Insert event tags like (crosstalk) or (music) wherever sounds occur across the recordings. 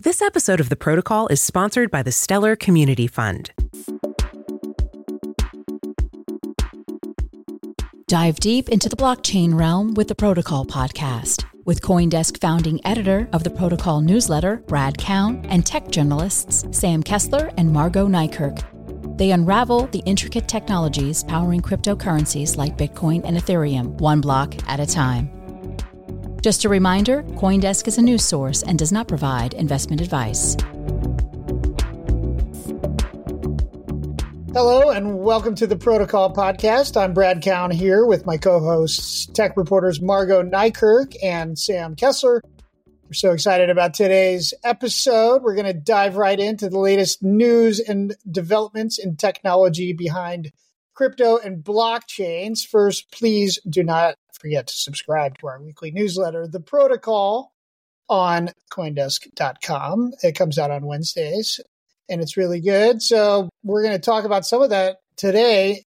This episode of The Protocol is sponsored by the Stellar Community Fund. Dive deep into the blockchain realm with the Protocol podcast with Coindesk founding editor of the Protocol newsletter, Brad Keoun, and tech journalists Sam Kessler and Margaux Nijkerk. They unravel the intricate technologies powering cryptocurrencies like Bitcoin and Ethereum, one block at a time. Just a reminder Coindesk is a news source and does not provide investment advice. Hello, and welcome to the Protocol Podcast. I'm Brad Keoun here with my co hosts, tech reporters Margaux Nijkerk and Sam Kessler. We're so excited about today's episode. We're going to dive right into the latest news and developments in technology behind crypto and blockchains. First, please do not forget to subscribe to our weekly newsletter, The Protocol, on Coindesk.com. It comes out on Wednesdays and it's really good. So, we're going to talk about some of that today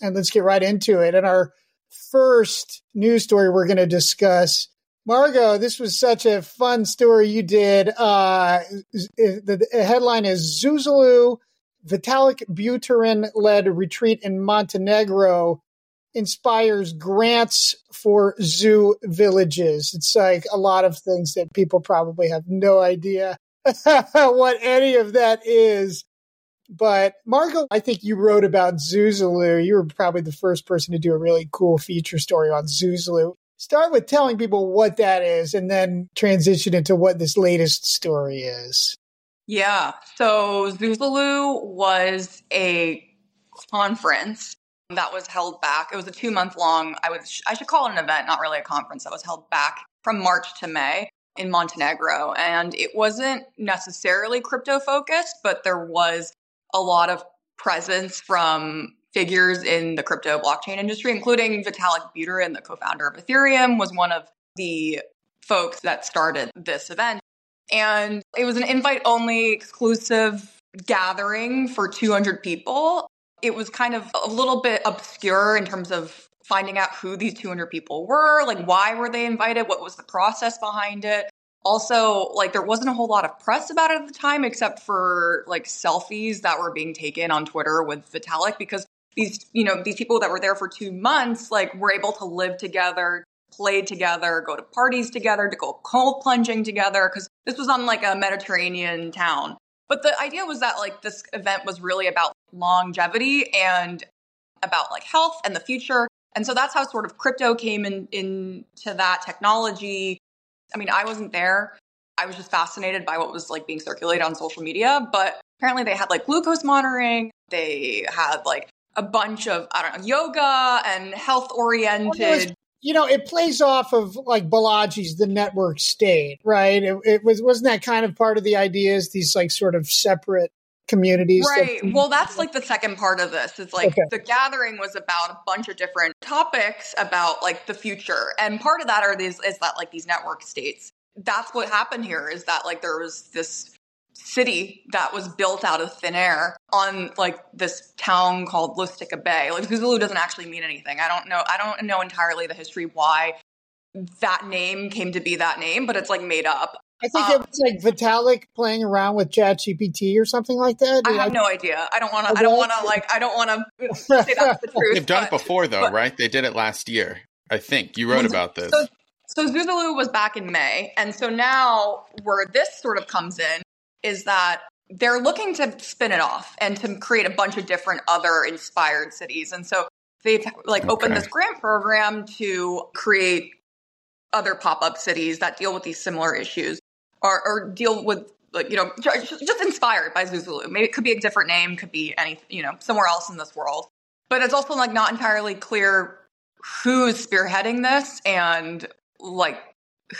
and let's get right into it. And our first news story we're going to discuss. Margaux, this was such a fun story you did. Uh, the, the headline is Zuzalu Vitalik Buterin led retreat in Montenegro inspires grants for Zu-Villages. It's like a lot of things that people probably have no idea (laughs) what any of that is. But Margaux, I think you wrote about Zuzalu. You were probably the first person to do a really cool feature story on Zuzalu. Start with telling people what that is and then transition into what this latest story is. Yeah. So Zuzalu was a conference that was held back. It was a two month long, I would, I should call it an event, not really a conference that was held back from March to May in Montenegro. And it wasn't necessarily crypto focused, but there was a lot of presence from figures in the crypto blockchain industry, including Vitalik Buterin, the co-founder of Ethereum, was one of the folks that started this event. And it was an invite only exclusive gathering for 200 people. It was kind of a little bit obscure in terms of finding out who these 200 people were, like why were they invited, what was the process behind it. Also, like there wasn't a whole lot of press about it at the time except for like selfies that were being taken on Twitter with Vitalik because these, you know, these people that were there for 2 months like were able to live together, play together, go to parties together, to go cold plunging together because this was on like a Mediterranean town. But the idea was that like this event was really about longevity and about like health and the future. And so that's how sort of crypto came in into that technology. I mean, I wasn't there. I was just fascinated by what was like being circulated on social media, but apparently they had like glucose monitoring. They had like a bunch of I don't know yoga and health oriented you know, it plays off of like Balaji's The Network State, right? It, it, was wasn't that kind of part of the ideas? These like sort of separate communities, right? That- well, that's like the second part of this. It's like okay. the gathering was about a bunch of different topics about like the future, and part of that are these is that like these network states. That's what happened here. Is that like there was this city that was built out of thin air on like this town called Lustica Bay. Like Zulu doesn't actually mean anything. I don't know. I don't know entirely the history why that name came to be that name, but it's like made up. I think um, it was like Vitalik playing around with ChatGPT or something like that. I have I, no idea. I don't want to. I don't want to like. I don't want to (laughs) say that's the truth. They've done but, it before, though, but, right? They did it last year. I think you wrote about this. So, so Zuzalu was back in May, and so now where this sort of comes in is that they're looking to spin it off and to create a bunch of different other inspired cities, and so they've like okay. opened this grant program to create other pop-up cities that deal with these similar issues or, or deal with like you know just inspired by Zuzalu. Maybe it could be a different name, could be any you know somewhere else in this world. But it's also like not entirely clear who's spearheading this and like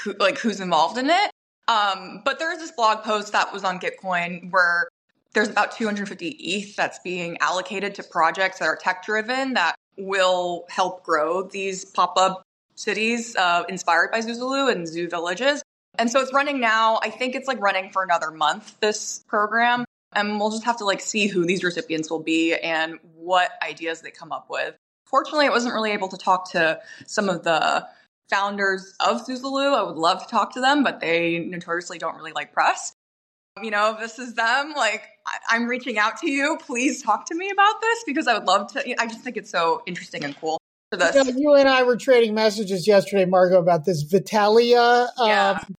who like who's involved in it. Um, but there is this blog post that was on Gitcoin where there's about 250 ETH that's being allocated to projects that are tech driven that will help grow these pop up cities uh, inspired by Zuzalu and Zu-Villages. And so it's running now. I think it's like running for another month, this program. And we'll just have to like see who these recipients will be and what ideas they come up with. Fortunately, I wasn't really able to talk to some of the founders of Zuzalu. I would love to talk to them, but they notoriously don't really like press. You know, this is them, like I- am reaching out to you. Please talk to me about this because I would love to. I just think it's so interesting and cool. You, know, you, and I were trading messages yesterday, Margaux, about this Vitalia yeah. um,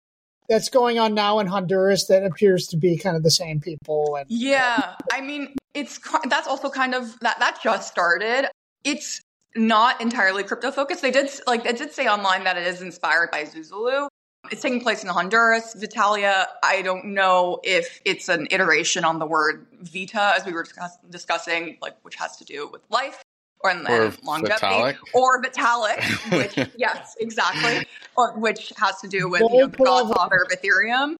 that's going on now in Honduras that appears to be kind of the same people. And, yeah, I mean, it's that's also kind of that that just started. It's not entirely crypto focused. They did like it did say online that it is inspired by Zuzalu. It's taking place in Honduras. Vitalia, I don't know if it's an iteration on the word vita, as we were discuss- discussing, like which has to do with life or, or longevity, Vitalik. or Vitalik, (laughs) which yes, exactly, or, which has to do with you know, the godfather of Ethereum.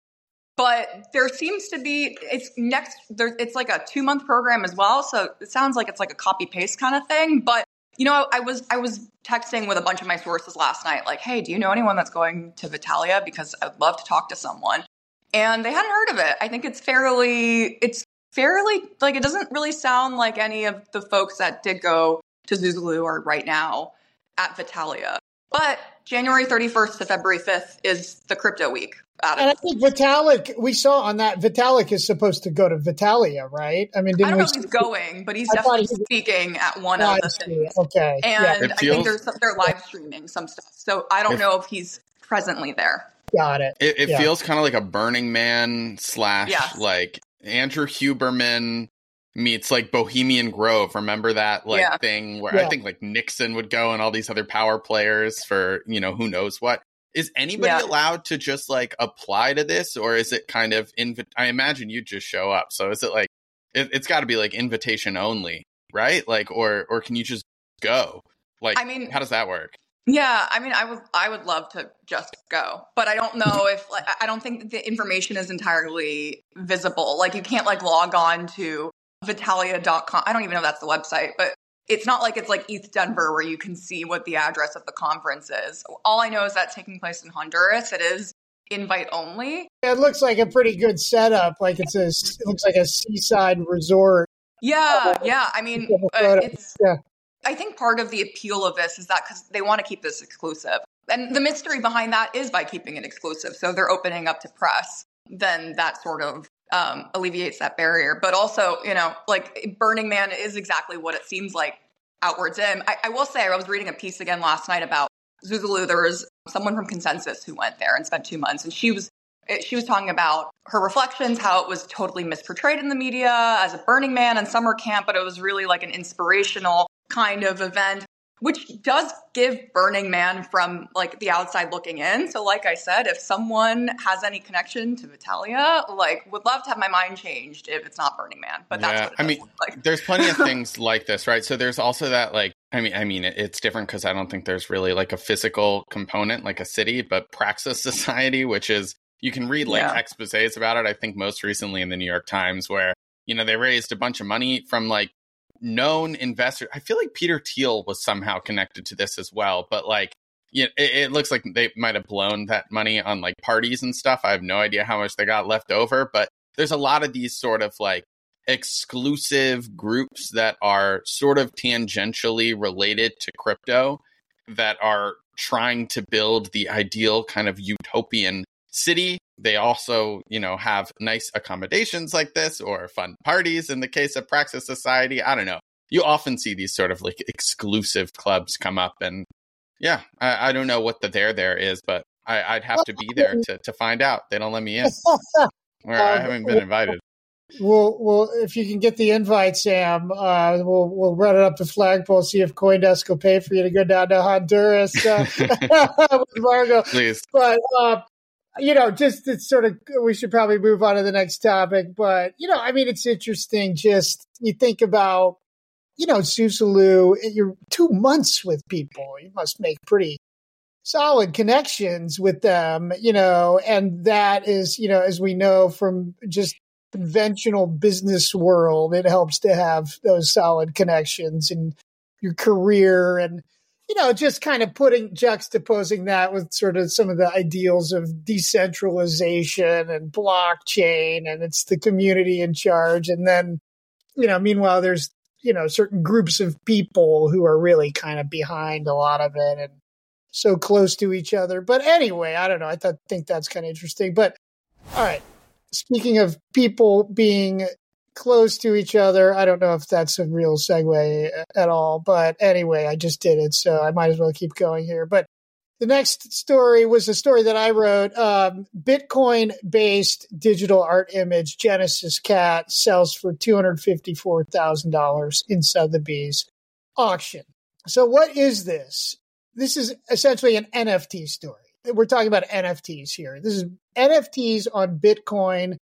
But there seems to be it's next. There, it's like a two month program as well, so it sounds like it's like a copy paste kind of thing. But you know, I was I was texting with a bunch of my sources last night, like, "Hey, do you know anyone that's going to Vitalia? Because I'd love to talk to someone." And they hadn't heard of it. I think it's fairly it's fairly like it doesn't really sound like any of the folks that did go to Zuzalu are right now at Vitalia. But January 31st to February 5th is the crypto week, and I think Vitalik, we saw on that Vitalik is supposed to go to Vitalia, right? I mean, I don't know if he's going, but he's I definitely he's, speaking at one of the things. Okay, and yeah. I think there's some, they're live streaming some stuff, so I don't if, know if he's presently there. Got it. It, it yeah. feels kind of like a Burning Man slash yes. like Andrew Huberman meets like Bohemian Grove. Remember that like yeah. thing where I think like Nixon would go and all these other power players for you know who knows what. Is anybody yeah. allowed to just like apply to this, or is it kind of invi- I imagine you just show up. So is it like it, has got to be like invitation only, right? Like, or or can you just go? Like, I mean, how does that work? Yeah, I mean, I would I would love to just go, but I don't know if like I don't think the information is entirely visible. Like, you can't like log on to Vitalia.com. I don't even know if that's the website, but it's not like it's like ETH Denver where you can see what the address of the conference is. All I know is that's taking place in Honduras. It is invite only. It looks like a pretty good setup. Like it's a, it looks like a seaside resort. Yeah, yeah. I mean, uh, it's. Yeah. I think part of the appeal of this is that because they want to keep this exclusive, and the mystery behind that is by keeping it exclusive. So they're opening up to press. Then that sort of um, alleviates that barrier. But also, you know, like Burning Man is exactly what it seems like outwards in. I, I will say, I was reading a piece again last night about Zuzalu. There was someone from Consensus who went there and spent two months, and she was she was talking about her reflections, how it was totally misportrayed in the media as a Burning Man and summer camp, but it was really like an inspirational kind of event which does give Burning Man from like the outside looking in. So, like I said, if someone has any connection to Vitalia, like would love to have my mind changed if it's not Burning Man. But that's yeah, I mean, like. there's plenty of (laughs) things like this, right? So there's also that like I mean, I mean, it's different because I don't think there's really like a physical component like a city, but Praxis (laughs) Society, which is you can read like yeah. exposés about it. I think most recently in the New York Times, where you know they raised a bunch of money from like known investor. I feel like Peter Thiel was somehow connected to this as well, but like, you know, it, it looks like they might have blown that money on like parties and stuff. I have no idea how much they got left over, but there's a lot of these sort of like exclusive groups that are sort of tangentially related to crypto that are trying to build the ideal kind of utopian city. They also, you know, have nice accommodations like this or fun parties in the case of Praxis Society. I don't know. You often see these sort of like exclusive clubs come up and yeah, I, I don't know what the there there is, but I, would have to be (laughs) there to, to find out. They don't let me in. (laughs) Or I um, haven't been invited. We'll, we'll, if you can get the invite, Sam, uh, we'll we'll run it up the flagpole, see if CoinDesk will pay for you to go down to Honduras uh, (laughs) with Margaux. Please, but uh, you know, just it's sort of we should probably move on to the next topic. But you know, I mean, it's interesting. Just you think about, you know, Zuzalu, you're two months with people. You must make pretty solid connections with them, you know, and that is, you know, as we know from just conventional business world, it helps to have those solid connections in your career and you know, just kind of putting juxtaposing that with sort of some of the ideals of decentralization and blockchain and it's the community in charge. And then, you know, meanwhile, there's, you know, certain groups of people who are really kind of behind a lot of it and so close to each other. But anyway, I don't know. I th- think that's kind of interesting. But all right, speaking of people being close to each other, I don't know if that's a real segue at all. But anyway, I just did it, so I might as well keep going here. But the next story was a story that I wrote. Um, Bitcoin based digital art image Genesis Cat sells for $254,000 in Sotheby's auction. So, what is this? This is essentially an NFT story we're talking about NFTs here. This is NFTs on Bitcoin.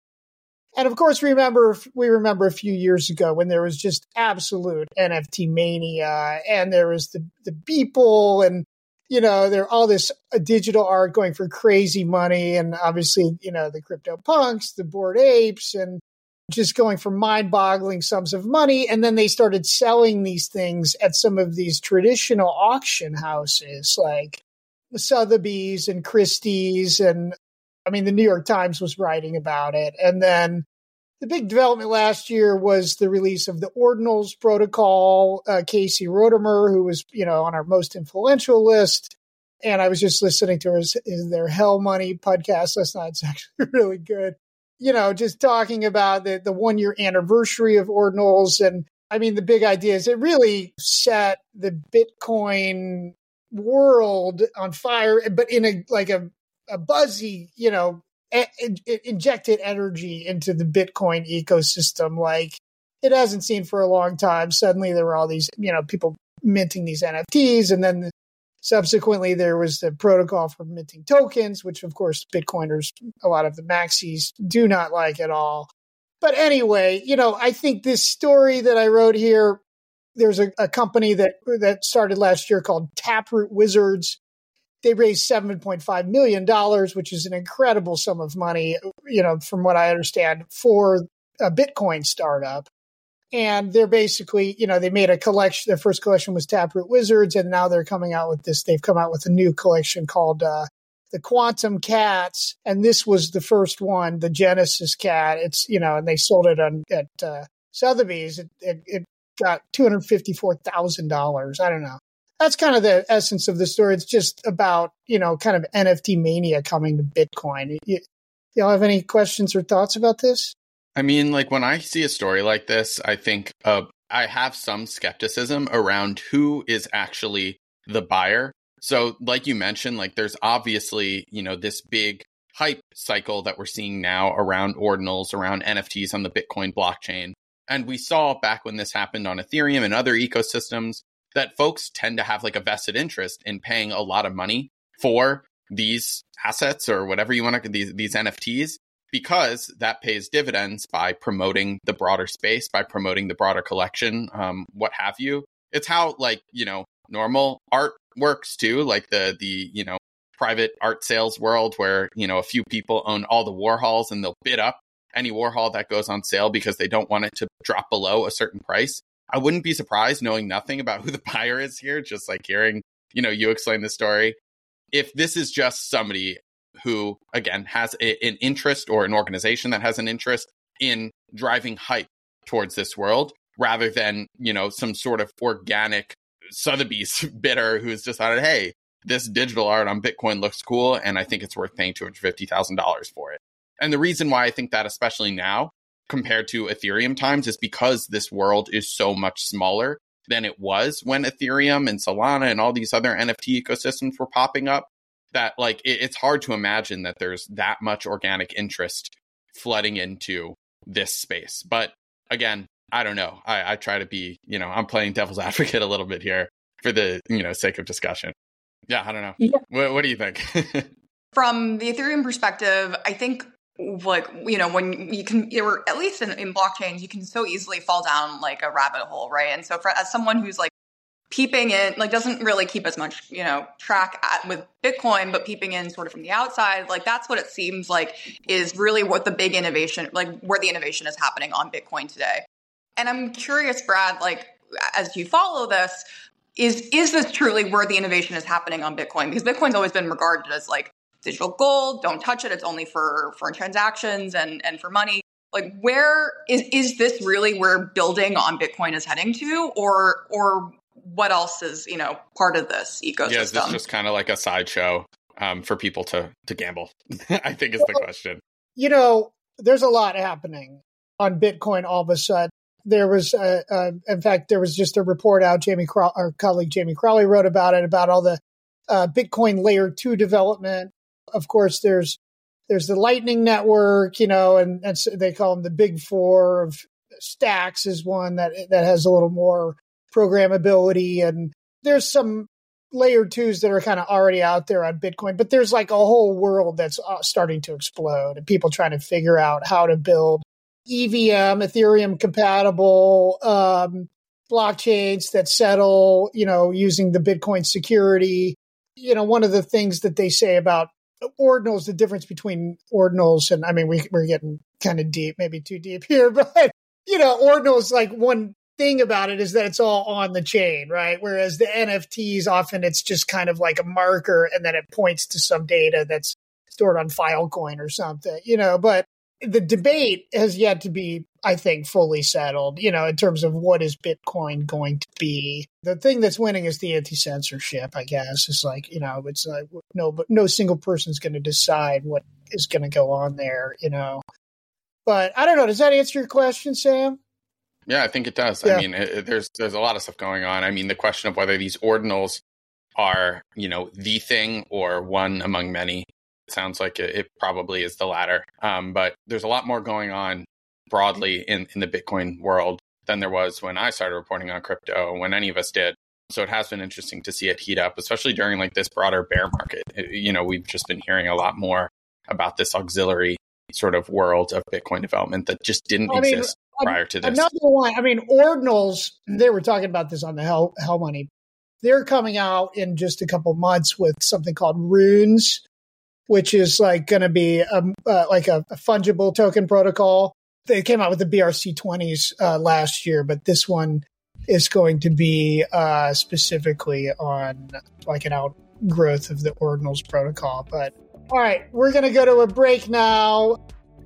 And of course, remember we remember a few years ago when there was just absolute NFT mania, and there was the the Beeple, and you know there all this uh, digital art going for crazy money, and obviously you know the crypto punks, the bored apes, and just going for mind boggling sums of money. And then they started selling these things at some of these traditional auction houses, like Sotheby's and Christie's and I mean the New York Times was writing about it. And then the big development last year was the release of the Ordinals protocol. Uh, Casey Rodarmor, who was you know on our most influential list, and I was just listening to his, his their Hell Money podcast last night. It's (laughs) actually really good. You know, just talking about the the one year anniversary of Ordinals, and I mean the big idea is it really set the Bitcoin world on fire, but in a like a a buzzy, you know, it injected energy into the Bitcoin ecosystem like it hasn't seen for a long time. Suddenly there were all these, you know, people minting these NFTs, and then subsequently there was the protocol for minting tokens, which of course Bitcoiners, a lot of the maxis do not like at all. But anyway, you know, I think this story that I wrote here there's a, a company that that started last year called Taproot Wizards. They raised seven point five million dollars, which is an incredible sum of money. You know, from what I understand, for a Bitcoin startup. And they're basically, you know, they made a collection. Their first collection was Taproot Wizards, and now they're coming out with this. They've come out with a new collection called uh, the Quantum Cats, and this was the first one, the Genesis Cat. It's you know, and they sold it on at uh, Sotheby's. It, it, it got $254,000. I don't know. That's kind of the essence of the story. It's just about, you know, kind of NFT mania coming to Bitcoin. You, y'all have any questions or thoughts about this? I mean, like when I see a story like this, I think uh, I have some skepticism around who is actually the buyer. So, like you mentioned, like there's obviously, you know, this big hype cycle that we're seeing now around ordinals, around NFTs on the Bitcoin blockchain. And we saw back when this happened on Ethereum and other ecosystems that folks tend to have like a vested interest in paying a lot of money for these assets or whatever you want to these these NFTs because that pays dividends by promoting the broader space, by promoting the broader collection, um, what have you. It's how like you know normal art works too, like the the you know private art sales world where you know a few people own all the Warhols and they'll bid up any Warhol that goes on sale because they don't want it to drop below a certain price. I wouldn't be surprised knowing nothing about who the (laughs) buyer is here, just like hearing, you know, you explain the story. If this is just somebody who, again, has a, an interest or an organization that has an interest in driving hype towards this world rather than, you know, some sort of organic Sotheby's (laughs) bidder who's decided, hey, this digital art on Bitcoin looks cool, and I think it's worth paying $250,000 for it. And the reason why I think that, especially now compared to Ethereum times, is because this world is so much smaller than it was when Ethereum and Solana and all these other NFT ecosystems were popping up. That, like, it, it's hard to imagine that there's that much organic interest flooding into this space. But again, I don't know. I, I try to be, you know, I'm playing devil's (laughs) advocate a little bit here for the, you know, sake of discussion. Yeah, I don't know. Yeah. What, what do you think? (laughs) From the Ethereum perspective, I think like you know when you can or at least in, in blockchains you can so easily fall down like a rabbit hole right and so for as someone who's like peeping in like doesn't really keep as much you know track at, with bitcoin but peeping in sort of from the outside like that's what it seems like is really what the big innovation like where the innovation is happening on bitcoin today and i'm curious brad like as you follow this is is this truly where the innovation is happening on Bitcoin? Because Bitcoin's always been regarded as like digital gold, don't touch it, it's only for for transactions and and for money. Like where is is this really where building on Bitcoin is heading to or or what else is, you know, part of this ecosystem? Yeah, is this just kind of like a sideshow um, for people to to gamble? (laughs) I think is the question. You know, there's a lot happening on Bitcoin all of a sudden there was, uh, uh, in fact, there was just a report out. Jamie, Crow- our colleague Jamie Crawley wrote about it about all the uh, Bitcoin Layer Two development. Of course, there's there's the Lightning Network, you know, and, and they call them the Big Four of Stacks is one that that has a little more programmability, and there's some layer twos that are kind of already out there on Bitcoin, but there's like a whole world that's uh, starting to explode, and people trying to figure out how to build EVM, Ethereum compatible um, blockchains that settle, you know, using the Bitcoin security. You know, one of the things that they say about ordinals, the difference between ordinals and I mean, we, we're getting kind of deep, maybe too deep here, (laughs) but you know, ordinals like one thing about it is that it's all on the chain, right? Whereas the NFTs often it's just kind of like a marker and then it points to some data that's stored on Filecoin or something, you know, but the debate has yet to be, I think, fully settled, you know, in terms of what is Bitcoin going to be. The thing that's winning is the anti censorship, I guess. It's like, you know, it's like no, but no single person's going to decide what is going to go on there, you know. But I don't know. Does that answer your question, Sam? Yeah, I think it does. Yeah. I mean, it, there's there's a lot of stuff going on. I mean, the question of whether these ordinals are, you know, the thing or one among many sounds like it, it probably is the latter. Um, but there's a lot more going on broadly in, in the Bitcoin world than there was when I started reporting on crypto, when any of us did. So it has been interesting to see it heat up, especially during like this broader bear market. It, you know, we've just been hearing a lot more about this auxiliary sort of world of Bitcoin development that just didn't I exist mean, prior to this. Another one, I mean, ordinals, they were talking about this on the Hell, Hell Money. They're coming out in just a couple months with something called runes, which is like going to be a, uh, like a, a, fungible token protocol. They came out with the BRC20s uh, last year, but this one is going to be uh, specifically on like an outgrowth of the Ordinals protocol. But all right, we're going to go to a break now.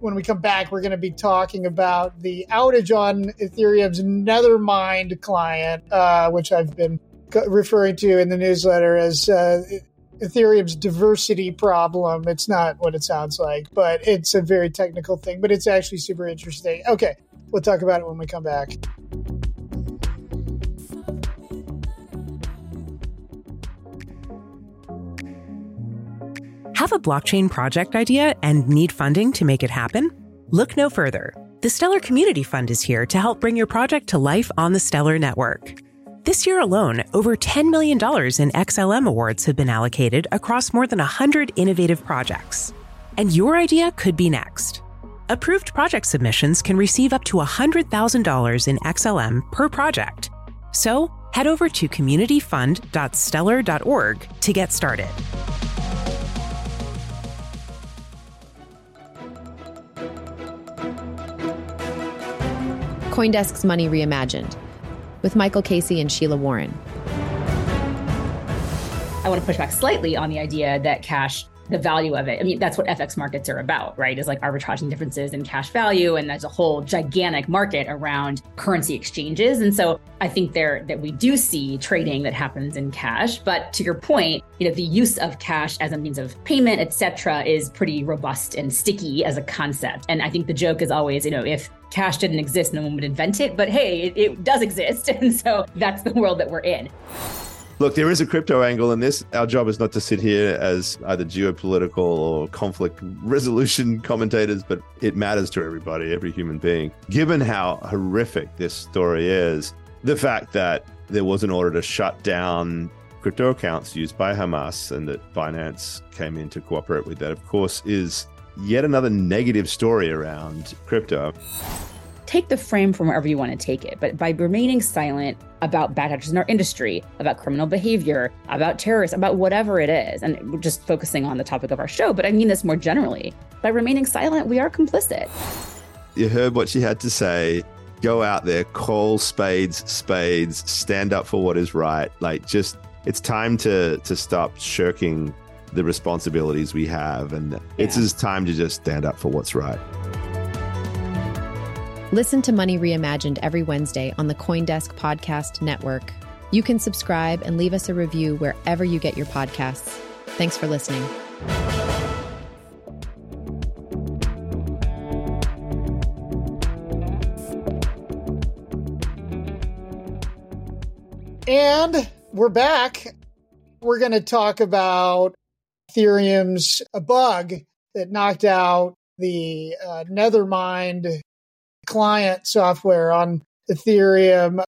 When we come back, we're going to be talking about the outage on Ethereum's Nethermind client, uh, which I've been referring to in the newsletter as uh, Ethereum's diversity problem. It's not what it sounds like, but it's a very technical thing, but it's actually super interesting. Okay, we'll talk about it when we come back. Have a blockchain project idea and need funding to make it happen? Look no further. The Stellar Community Fund is here to help bring your project to life on the Stellar Network. This year alone, over $10 million in XLM awards have been allocated across more than 100 innovative projects. And your idea could be next. Approved project submissions can receive up to $100,000 in XLM per project. So head over to communityfund.stellar.org to get started. Coindesk's Money Reimagined with Michael Casey and Sheila Warren. I want to push back slightly on the idea that cash the value of it. I mean, that's what FX markets are about, right? Is like arbitraging differences in cash value. And there's a whole gigantic market around currency exchanges. And so I think there that we do see trading that happens in cash. But to your point, you know, the use of cash as a means of payment, et cetera, is pretty robust and sticky as a concept. And I think the joke is always, you know, if cash didn't exist, no one would invent it. But hey, it, it does exist. (laughs) And so that's the world that we're in. Look, there is a crypto angle in this. Our job is not to sit here as either geopolitical or conflict resolution (laughs) commentators, but it matters to everybody, every human being. Given how horrific this story is, the fact that there was an order to shut down crypto accounts used by Hamas and that Binance came in to cooperate with that, of course, is yet another negative story around crypto take the frame from wherever you want to take it. But by remaining silent about bad actors in our industry, about criminal behavior, about terrorists, about whatever it is, and just focusing on the topic of our show, but I mean this more generally, by remaining silent, we are complicit. You heard what she had to say. Go out there, call spades spades, stand up for what is right. Like just it's time to to stop shirking the responsibilities we have and yeah. it's just time to just stand up for what's right. Listen to Money Reimagined every Wednesday on the Coindesk Podcast Network. You can subscribe and leave us a review wherever you get your podcasts. Thanks for listening. And we're back. We're going to talk about Ethereum's a bug that knocked out the uh, Nethermind client software on Ethereum.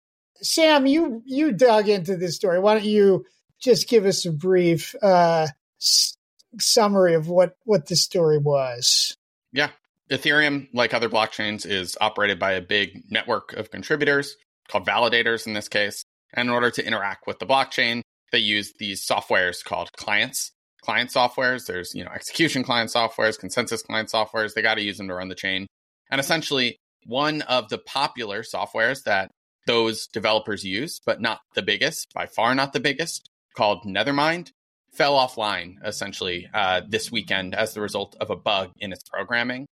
Sam, you you dug into this story. Why don't you just give us a brief uh, s- summary of what what the story was? Yeah, Ethereum, like other blockchains, is operated by a big network of contributors called validators in this case. And in order to interact with the blockchain, they use these softwares called clients. Client softwares, there's you know execution client softwares, consensus client softwares. They got to use them to run the chain. And essentially, one of the popular softwares that those developers use, but not the biggest, by far not the biggest, called Nethermind, fell offline essentially uh, this weekend as the result of a bug in its programming.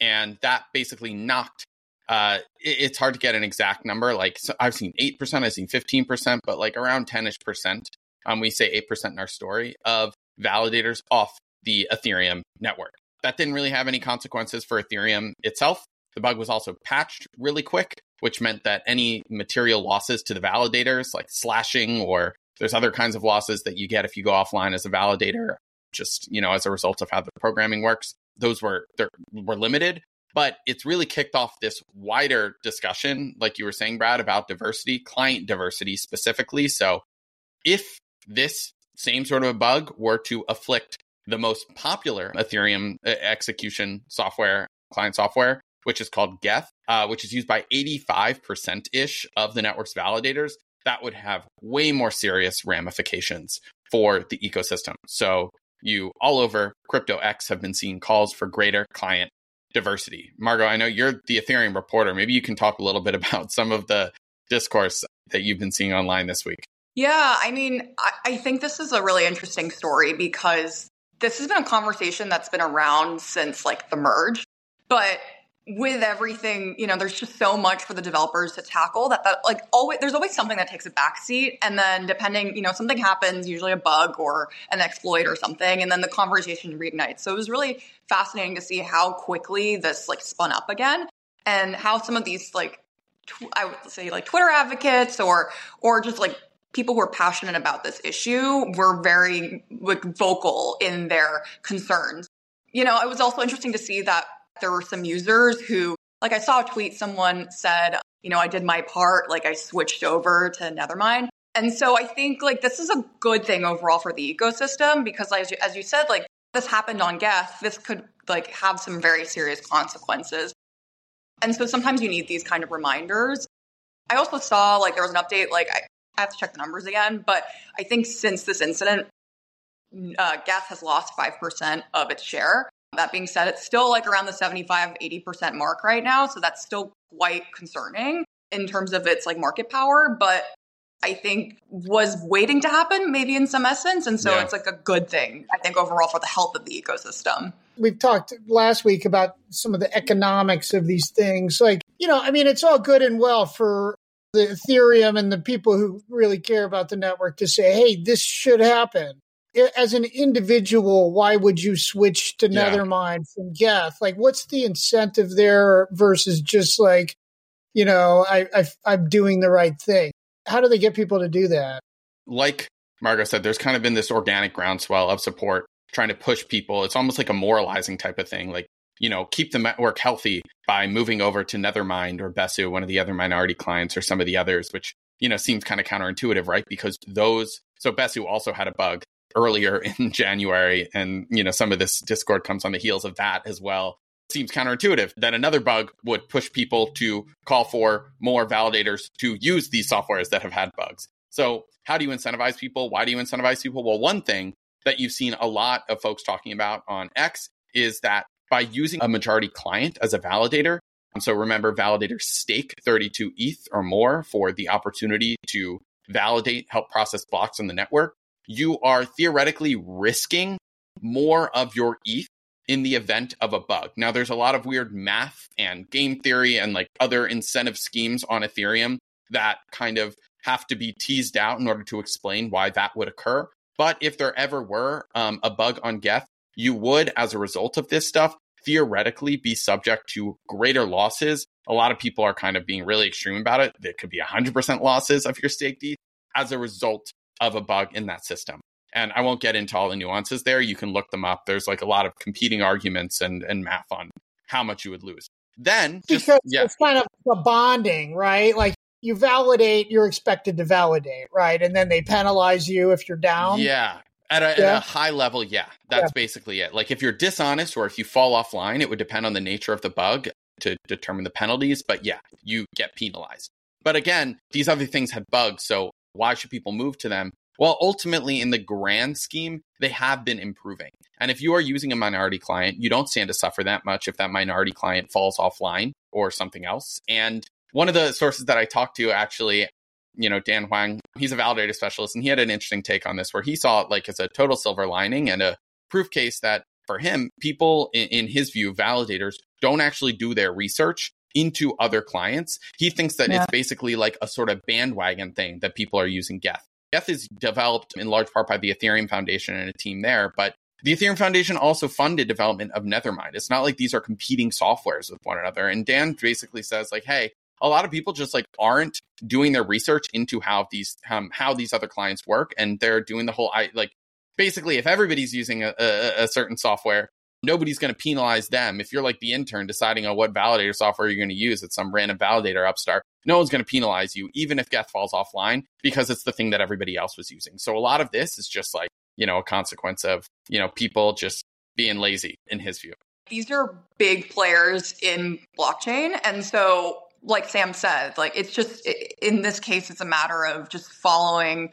And that basically knocked. Uh, it, it's hard to get an exact number. Like so I've seen eight percent, I've seen fifteen percent, but like around ten ish percent. Um, we say eight percent in our story of validators off the Ethereum network. That didn't really have any consequences for Ethereum itself. The bug was also patched really quick, which meant that any material losses to the validators, like slashing or there's other kinds of losses that you get if you go offline as a validator, just you know as a result of how the programming works, those were were limited. But it's really kicked off this wider discussion, like you were saying, Brad, about diversity, client diversity specifically. So if this same sort of a bug were to afflict the most popular Ethereum uh, execution software, client software, which is called Geth, uh, which is used by 85% ish of the network's validators, that would have way more serious ramifications for the ecosystem. So, you all over CryptoX have been seeing calls for greater client diversity. Margaux, I know you're the Ethereum reporter. Maybe you can talk a little bit (laughs) about some of the discourse that you've been seeing online this week. Yeah, I mean, I, I think this is a really interesting story because this has been a conversation that's been around since like the merge. But with everything, you know, there's just so much for the developers to tackle that, that like always there's always something that takes a backseat. And then depending, you know, something happens, usually a bug or an exploit or something, and then the conversation reignites. So it was really fascinating to see how quickly this like spun up again and how some of these like tw- I would say like Twitter advocates or or just like people who are passionate about this issue were very like vocal in their concerns. You know, it was also interesting to see that there were some users who, like, I saw a tweet, someone said, you know, I did my part, like, I switched over to Nethermind. And so I think, like, this is a good thing overall for the ecosystem because, as you, as you said, like, this happened on Geth. This could, like, have some very serious consequences. And so sometimes you need these kind of reminders. I also saw, like, there was an update, like, I, I have to check the numbers again, but I think since this incident, uh, Geth has lost 5% of its share. That being said, it's still like around the 75, 80% mark right now. So that's still quite concerning in terms of its like market power. But I think was waiting to happen, maybe in some essence. And so yeah. it's like a good thing, I think, overall for the health of the ecosystem. We've talked last week about some of the economics of these things. Like, you know, I mean, it's all good and well for the Ethereum and the people who really care about the network to say, hey, this should happen. As an individual, why would you switch to yeah. Nethermind from Geth? Like, what's the incentive there versus just like, you know, I, I, I'm doing the right thing? How do they get people to do that? Like Margaux said, there's kind of been this organic groundswell of support trying to push people. It's almost like a moralizing type of thing. Like, you know, keep the network healthy by moving over to Nethermind or Besu, one of the other minority clients, or some of the others, which, you know, seems kind of counterintuitive, right? Because those, so Besu also had a bug earlier (laughs) in January. And, you know, some of this Discord comes on the heels of that as well seems counterintuitive that another bug would push people to call for more validators to use these softwares that have had bugs. So, how do you incentivize people? Why do you incentivize people? Well, one thing that you've seen a lot of folks talking about on X is that by using a majority client as a validator, and so remember, validators stake 32 ETH or more for the opportunity to validate, help process blocks on the network. You are theoretically risking more of your ETH in the event of a bug. Now, there's a lot of weird math and game theory and like other incentive schemes on Ethereum that kind of have to be teased out in order to explain why that would occur. But if there ever were um, a bug on Geth, you would, as a result of this stuff, theoretically be subject to greater losses. A lot of people are kind of being really extreme about it. There could be 100% losses of your stake ETH as a result of a bug in that system. And I won't get into all the nuances there. You can look them up. There's like a lot of competing arguments and, and math on how much you would lose. Then, just, because yeah. it's kind of a bonding, right? Like you validate, you're expected to validate, right? And then they penalize you if you're down. Yeah. At a, yeah. at a high level, yeah, that's yeah. basically it. Like if you're dishonest or if you fall offline, it would depend on the nature of the bug to determine the penalties. But yeah, you get penalized. But again, these other things had bugs. So why should people move to them? Well, ultimately, in the grand scheme, they have been improving. And if you are using a minority client, you don't stand to suffer that much if that minority client falls offline or something else. And one of the sources that I talked to actually, you know, Dan Huang, he's a validator specialist, and he had an interesting take on this where he saw it like as a total silver lining and a proof case that for him, people in, in his view, validators don't actually do their research into other clients. He thinks that yeah. it's basically like a sort of bandwagon thing that people are using Geth. Geth is developed in large part by the Ethereum Foundation and a team there, but the Ethereum Foundation also funded development of Nethermind. It's not like these are competing softwares with one another. And Dan basically says like, hey, a lot of people just like aren't doing their research into how these um, how these other clients work, and they're doing the whole I like basically if everybody's using a, a, a certain software, nobody's going to penalize them. If you're like the intern deciding on what validator software you're going to use at some random validator upstart, no one's going to penalize you, even if Geth falls offline, because it's the thing that everybody else was using. So a lot of this is just like, you know, a consequence of, you know, people just being lazy in his view. These are big players in blockchain. And so, like Sam said, like it's just, in this case, it's a matter of just following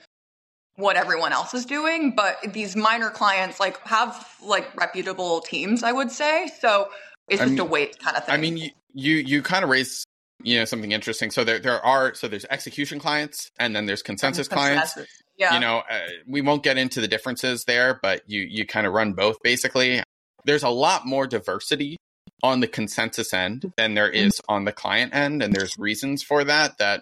what everyone else is doing but these minor clients like have like reputable teams i would say. So it's I just mean, a wait kind of thing. i mean you you, you kind of raise you know something interesting. So there there are so there's execution clients and then there's consensus, consensus. clients. yeah. You know uh, we won't get into the differences there but you you kind of run both basically. There's a lot more diversity on the consensus end than there is mm-hmm. on the client end and there's reasons for that that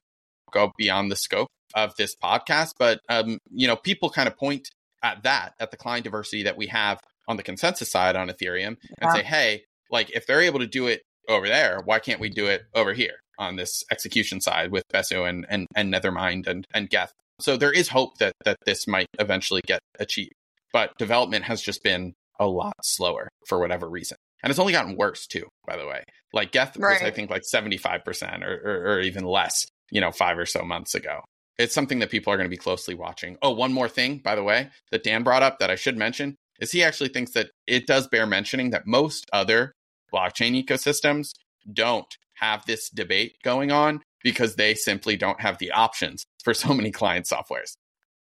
go beyond the scope of this podcast, but um, you know, people kind of point at that, at the client diversity that we have on the consensus side on Ethereum, and say, hey, like if they're able to do it over there, why can't we do it over here on this execution side with Besu and and, and Nethermind and and Geth? So there is hope that that this might eventually get achieved, but development has just been a lot slower for whatever reason. And it's only gotten worse too, by the way. Like Geth right. was, I think, like 75% or, or, or even less, you know, five or so months ago it's something that people are going to be closely watching. Oh, one more thing, by the way, that Dan brought up that I should mention is he actually thinks that it does bear mentioning that most other blockchain ecosystems don't have this debate going on because they simply don't have the options for so many client softwares.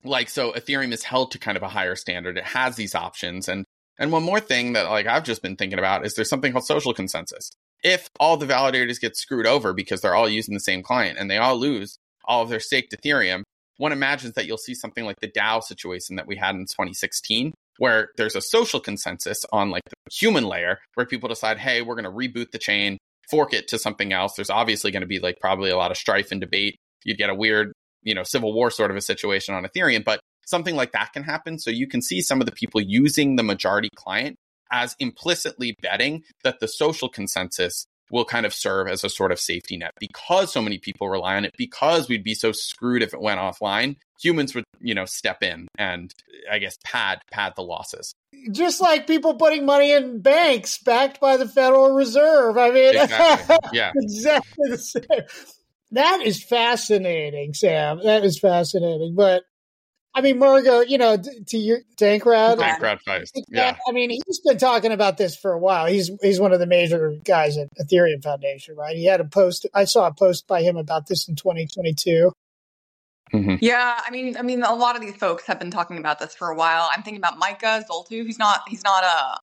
Like so Ethereum is held to kind of a higher standard. It has these options and and one more thing that like I've just been thinking about is there's something called social consensus. If all the validators get screwed over because they're all using the same client and they all lose, all of their staked Ethereum, one imagines that you'll see something like the DAO situation that we had in 2016, where there's a social consensus on like the human layer where people decide, hey, we're going to reboot the chain, fork it to something else. There's obviously going to be like probably a lot of strife and debate. You'd get a weird, you know, civil war sort of a situation on Ethereum, but something like that can happen. So you can see some of the people using the majority client as implicitly betting that the social consensus will kind of serve as a sort of safety net. Because so many people rely on it because we'd be so screwed if it went offline humans would you know step in and i guess pad pad the losses. Just like people putting money in banks backed by the federal reserve. I mean exactly. (laughs) yeah. exactly the same. That is fascinating sam. That is fascinating. But I mean, Margaux, you know, to your Dankrad. Dankrad Feist. Yeah. I mean, he's been talking about this for a while. He's he's one of the major guys at Ethereum Foundation, right? He had a post. I saw a post by him about this in 2022. Mm-hmm. Yeah, I mean, I mean, a lot of these folks have been talking about this for a while. I'm thinking about Micah Zoltu. He's not he's not a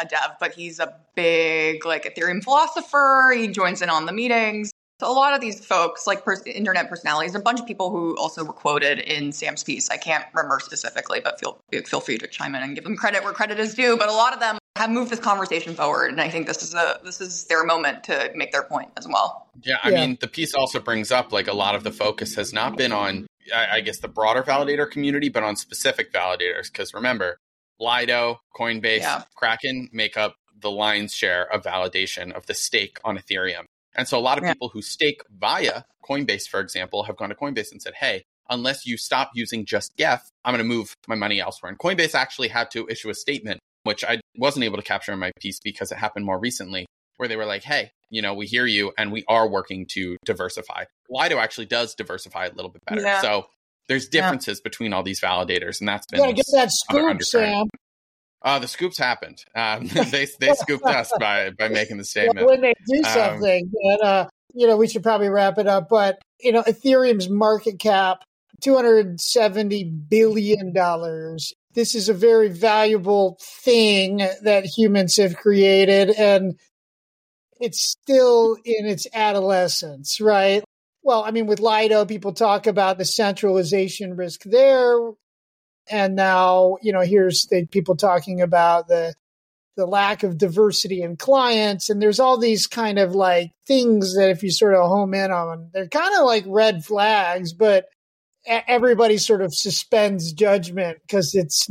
a dev, but he's a big like Ethereum philosopher. He joins in on the meetings. So a lot of these folks, like pers- internet personalities, a bunch of people who also were quoted in Sam's piece. I can't remember specifically, but feel feel free to chime in and give them credit where credit is due. But a lot of them have moved this conversation forward, and I think this is a this is their moment to make their point as well. Yeah, I yeah. mean, the piece also brings up like a lot of the focus has not been on, I, I guess, the broader validator community, but on specific validators. Because remember, Lido, Coinbase, yeah. Kraken make up the lion's share of validation of the stake on Ethereum. And so a lot of yeah. people who stake via Coinbase, for example, have gone to Coinbase and said, hey, unless you stop using just Geth, I'm going to move my money elsewhere. And Coinbase actually had to issue a statement, which I wasn't able to capture in my piece because it happened more recently, where they were like, hey, you know, we hear you and we are working to diversify. Lido actually does diversify a little bit better. Yeah. So there's differences yeah. between all these validators, and that's been yeah, get that scoop, Sam. Uh, the scoops happened. Um, (laughs) they they scooped us (laughs) by by making the statement. when they do um, something, um, uh, you know, we should probably wrap it up. But you know, Ethereum's market cap two hundred seventy billion dollars. This is a very valuable thing that humans have created, and it's still in its adolescence, right? Well, I mean, with Lido, people talk about the centralization risk there and now you know here's the people talking about the the lack of diversity in clients. And there's all these kind of like things that if you sort of home in on they're kind of like red flags but everybody sort of suspends judgment because it's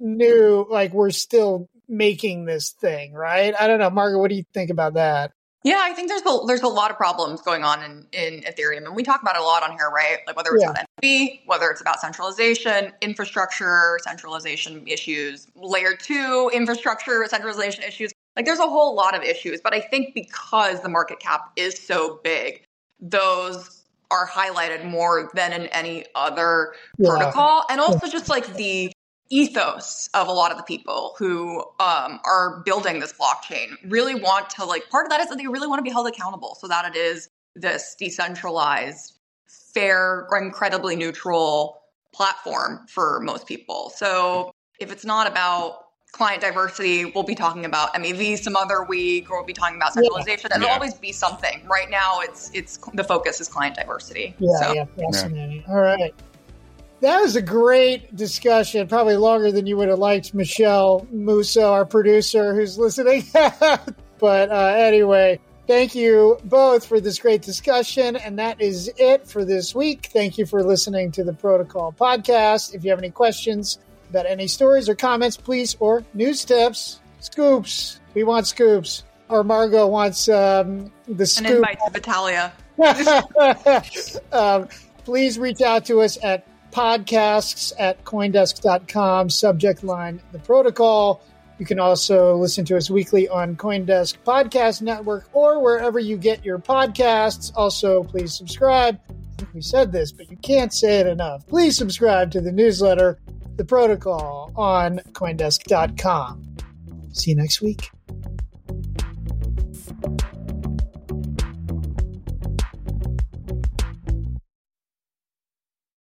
new like we're still making this thing right? I don't know. Margaret what do you think about that yeah, I think there's a, there's a lot of problems going on in, in Ethereum, and we talk about it a lot on here, right? Like whether it's yeah. about NFT, whether it's about centralization, infrastructure, centralization issues, layer two infrastructure, centralization issues. Like there's a whole lot of issues, but I think because the market cap is so big, those are highlighted more than in any other yeah. protocol, and also just like the ethos of a lot of the people who um, are building this blockchain really want to like part of that is that they really want to be held accountable so that it is this decentralized fair incredibly neutral platform for most people so if it's not about client diversity we'll be talking about mev some other week or we'll be talking about centralization yeah. it'll yeah. always be something right now it's it's the focus is client diversity yeah so. yeah fascinating yeah. all right that was a great discussion, probably longer than you would have liked, Michelle Musso, our producer, who's listening. (laughs) but uh, anyway, thank you both for this great discussion. And that is it for this week. Thank you for listening to the Protocol podcast. If you have any questions about any stories or comments, please, or news tips, scoops, we want scoops. Or Margaux wants um, the scoop. An invite to Vitalia. (laughs) (laughs) um, please reach out to us at podcasts at coindesk.com, subject line the protocol. You can also listen to us weekly on Coindesk Podcast Network or wherever you get your podcasts. Also, please subscribe. We said this, but you can't say it enough. Please subscribe to the newsletter, The Protocol, on Coindesk.com. See you next week.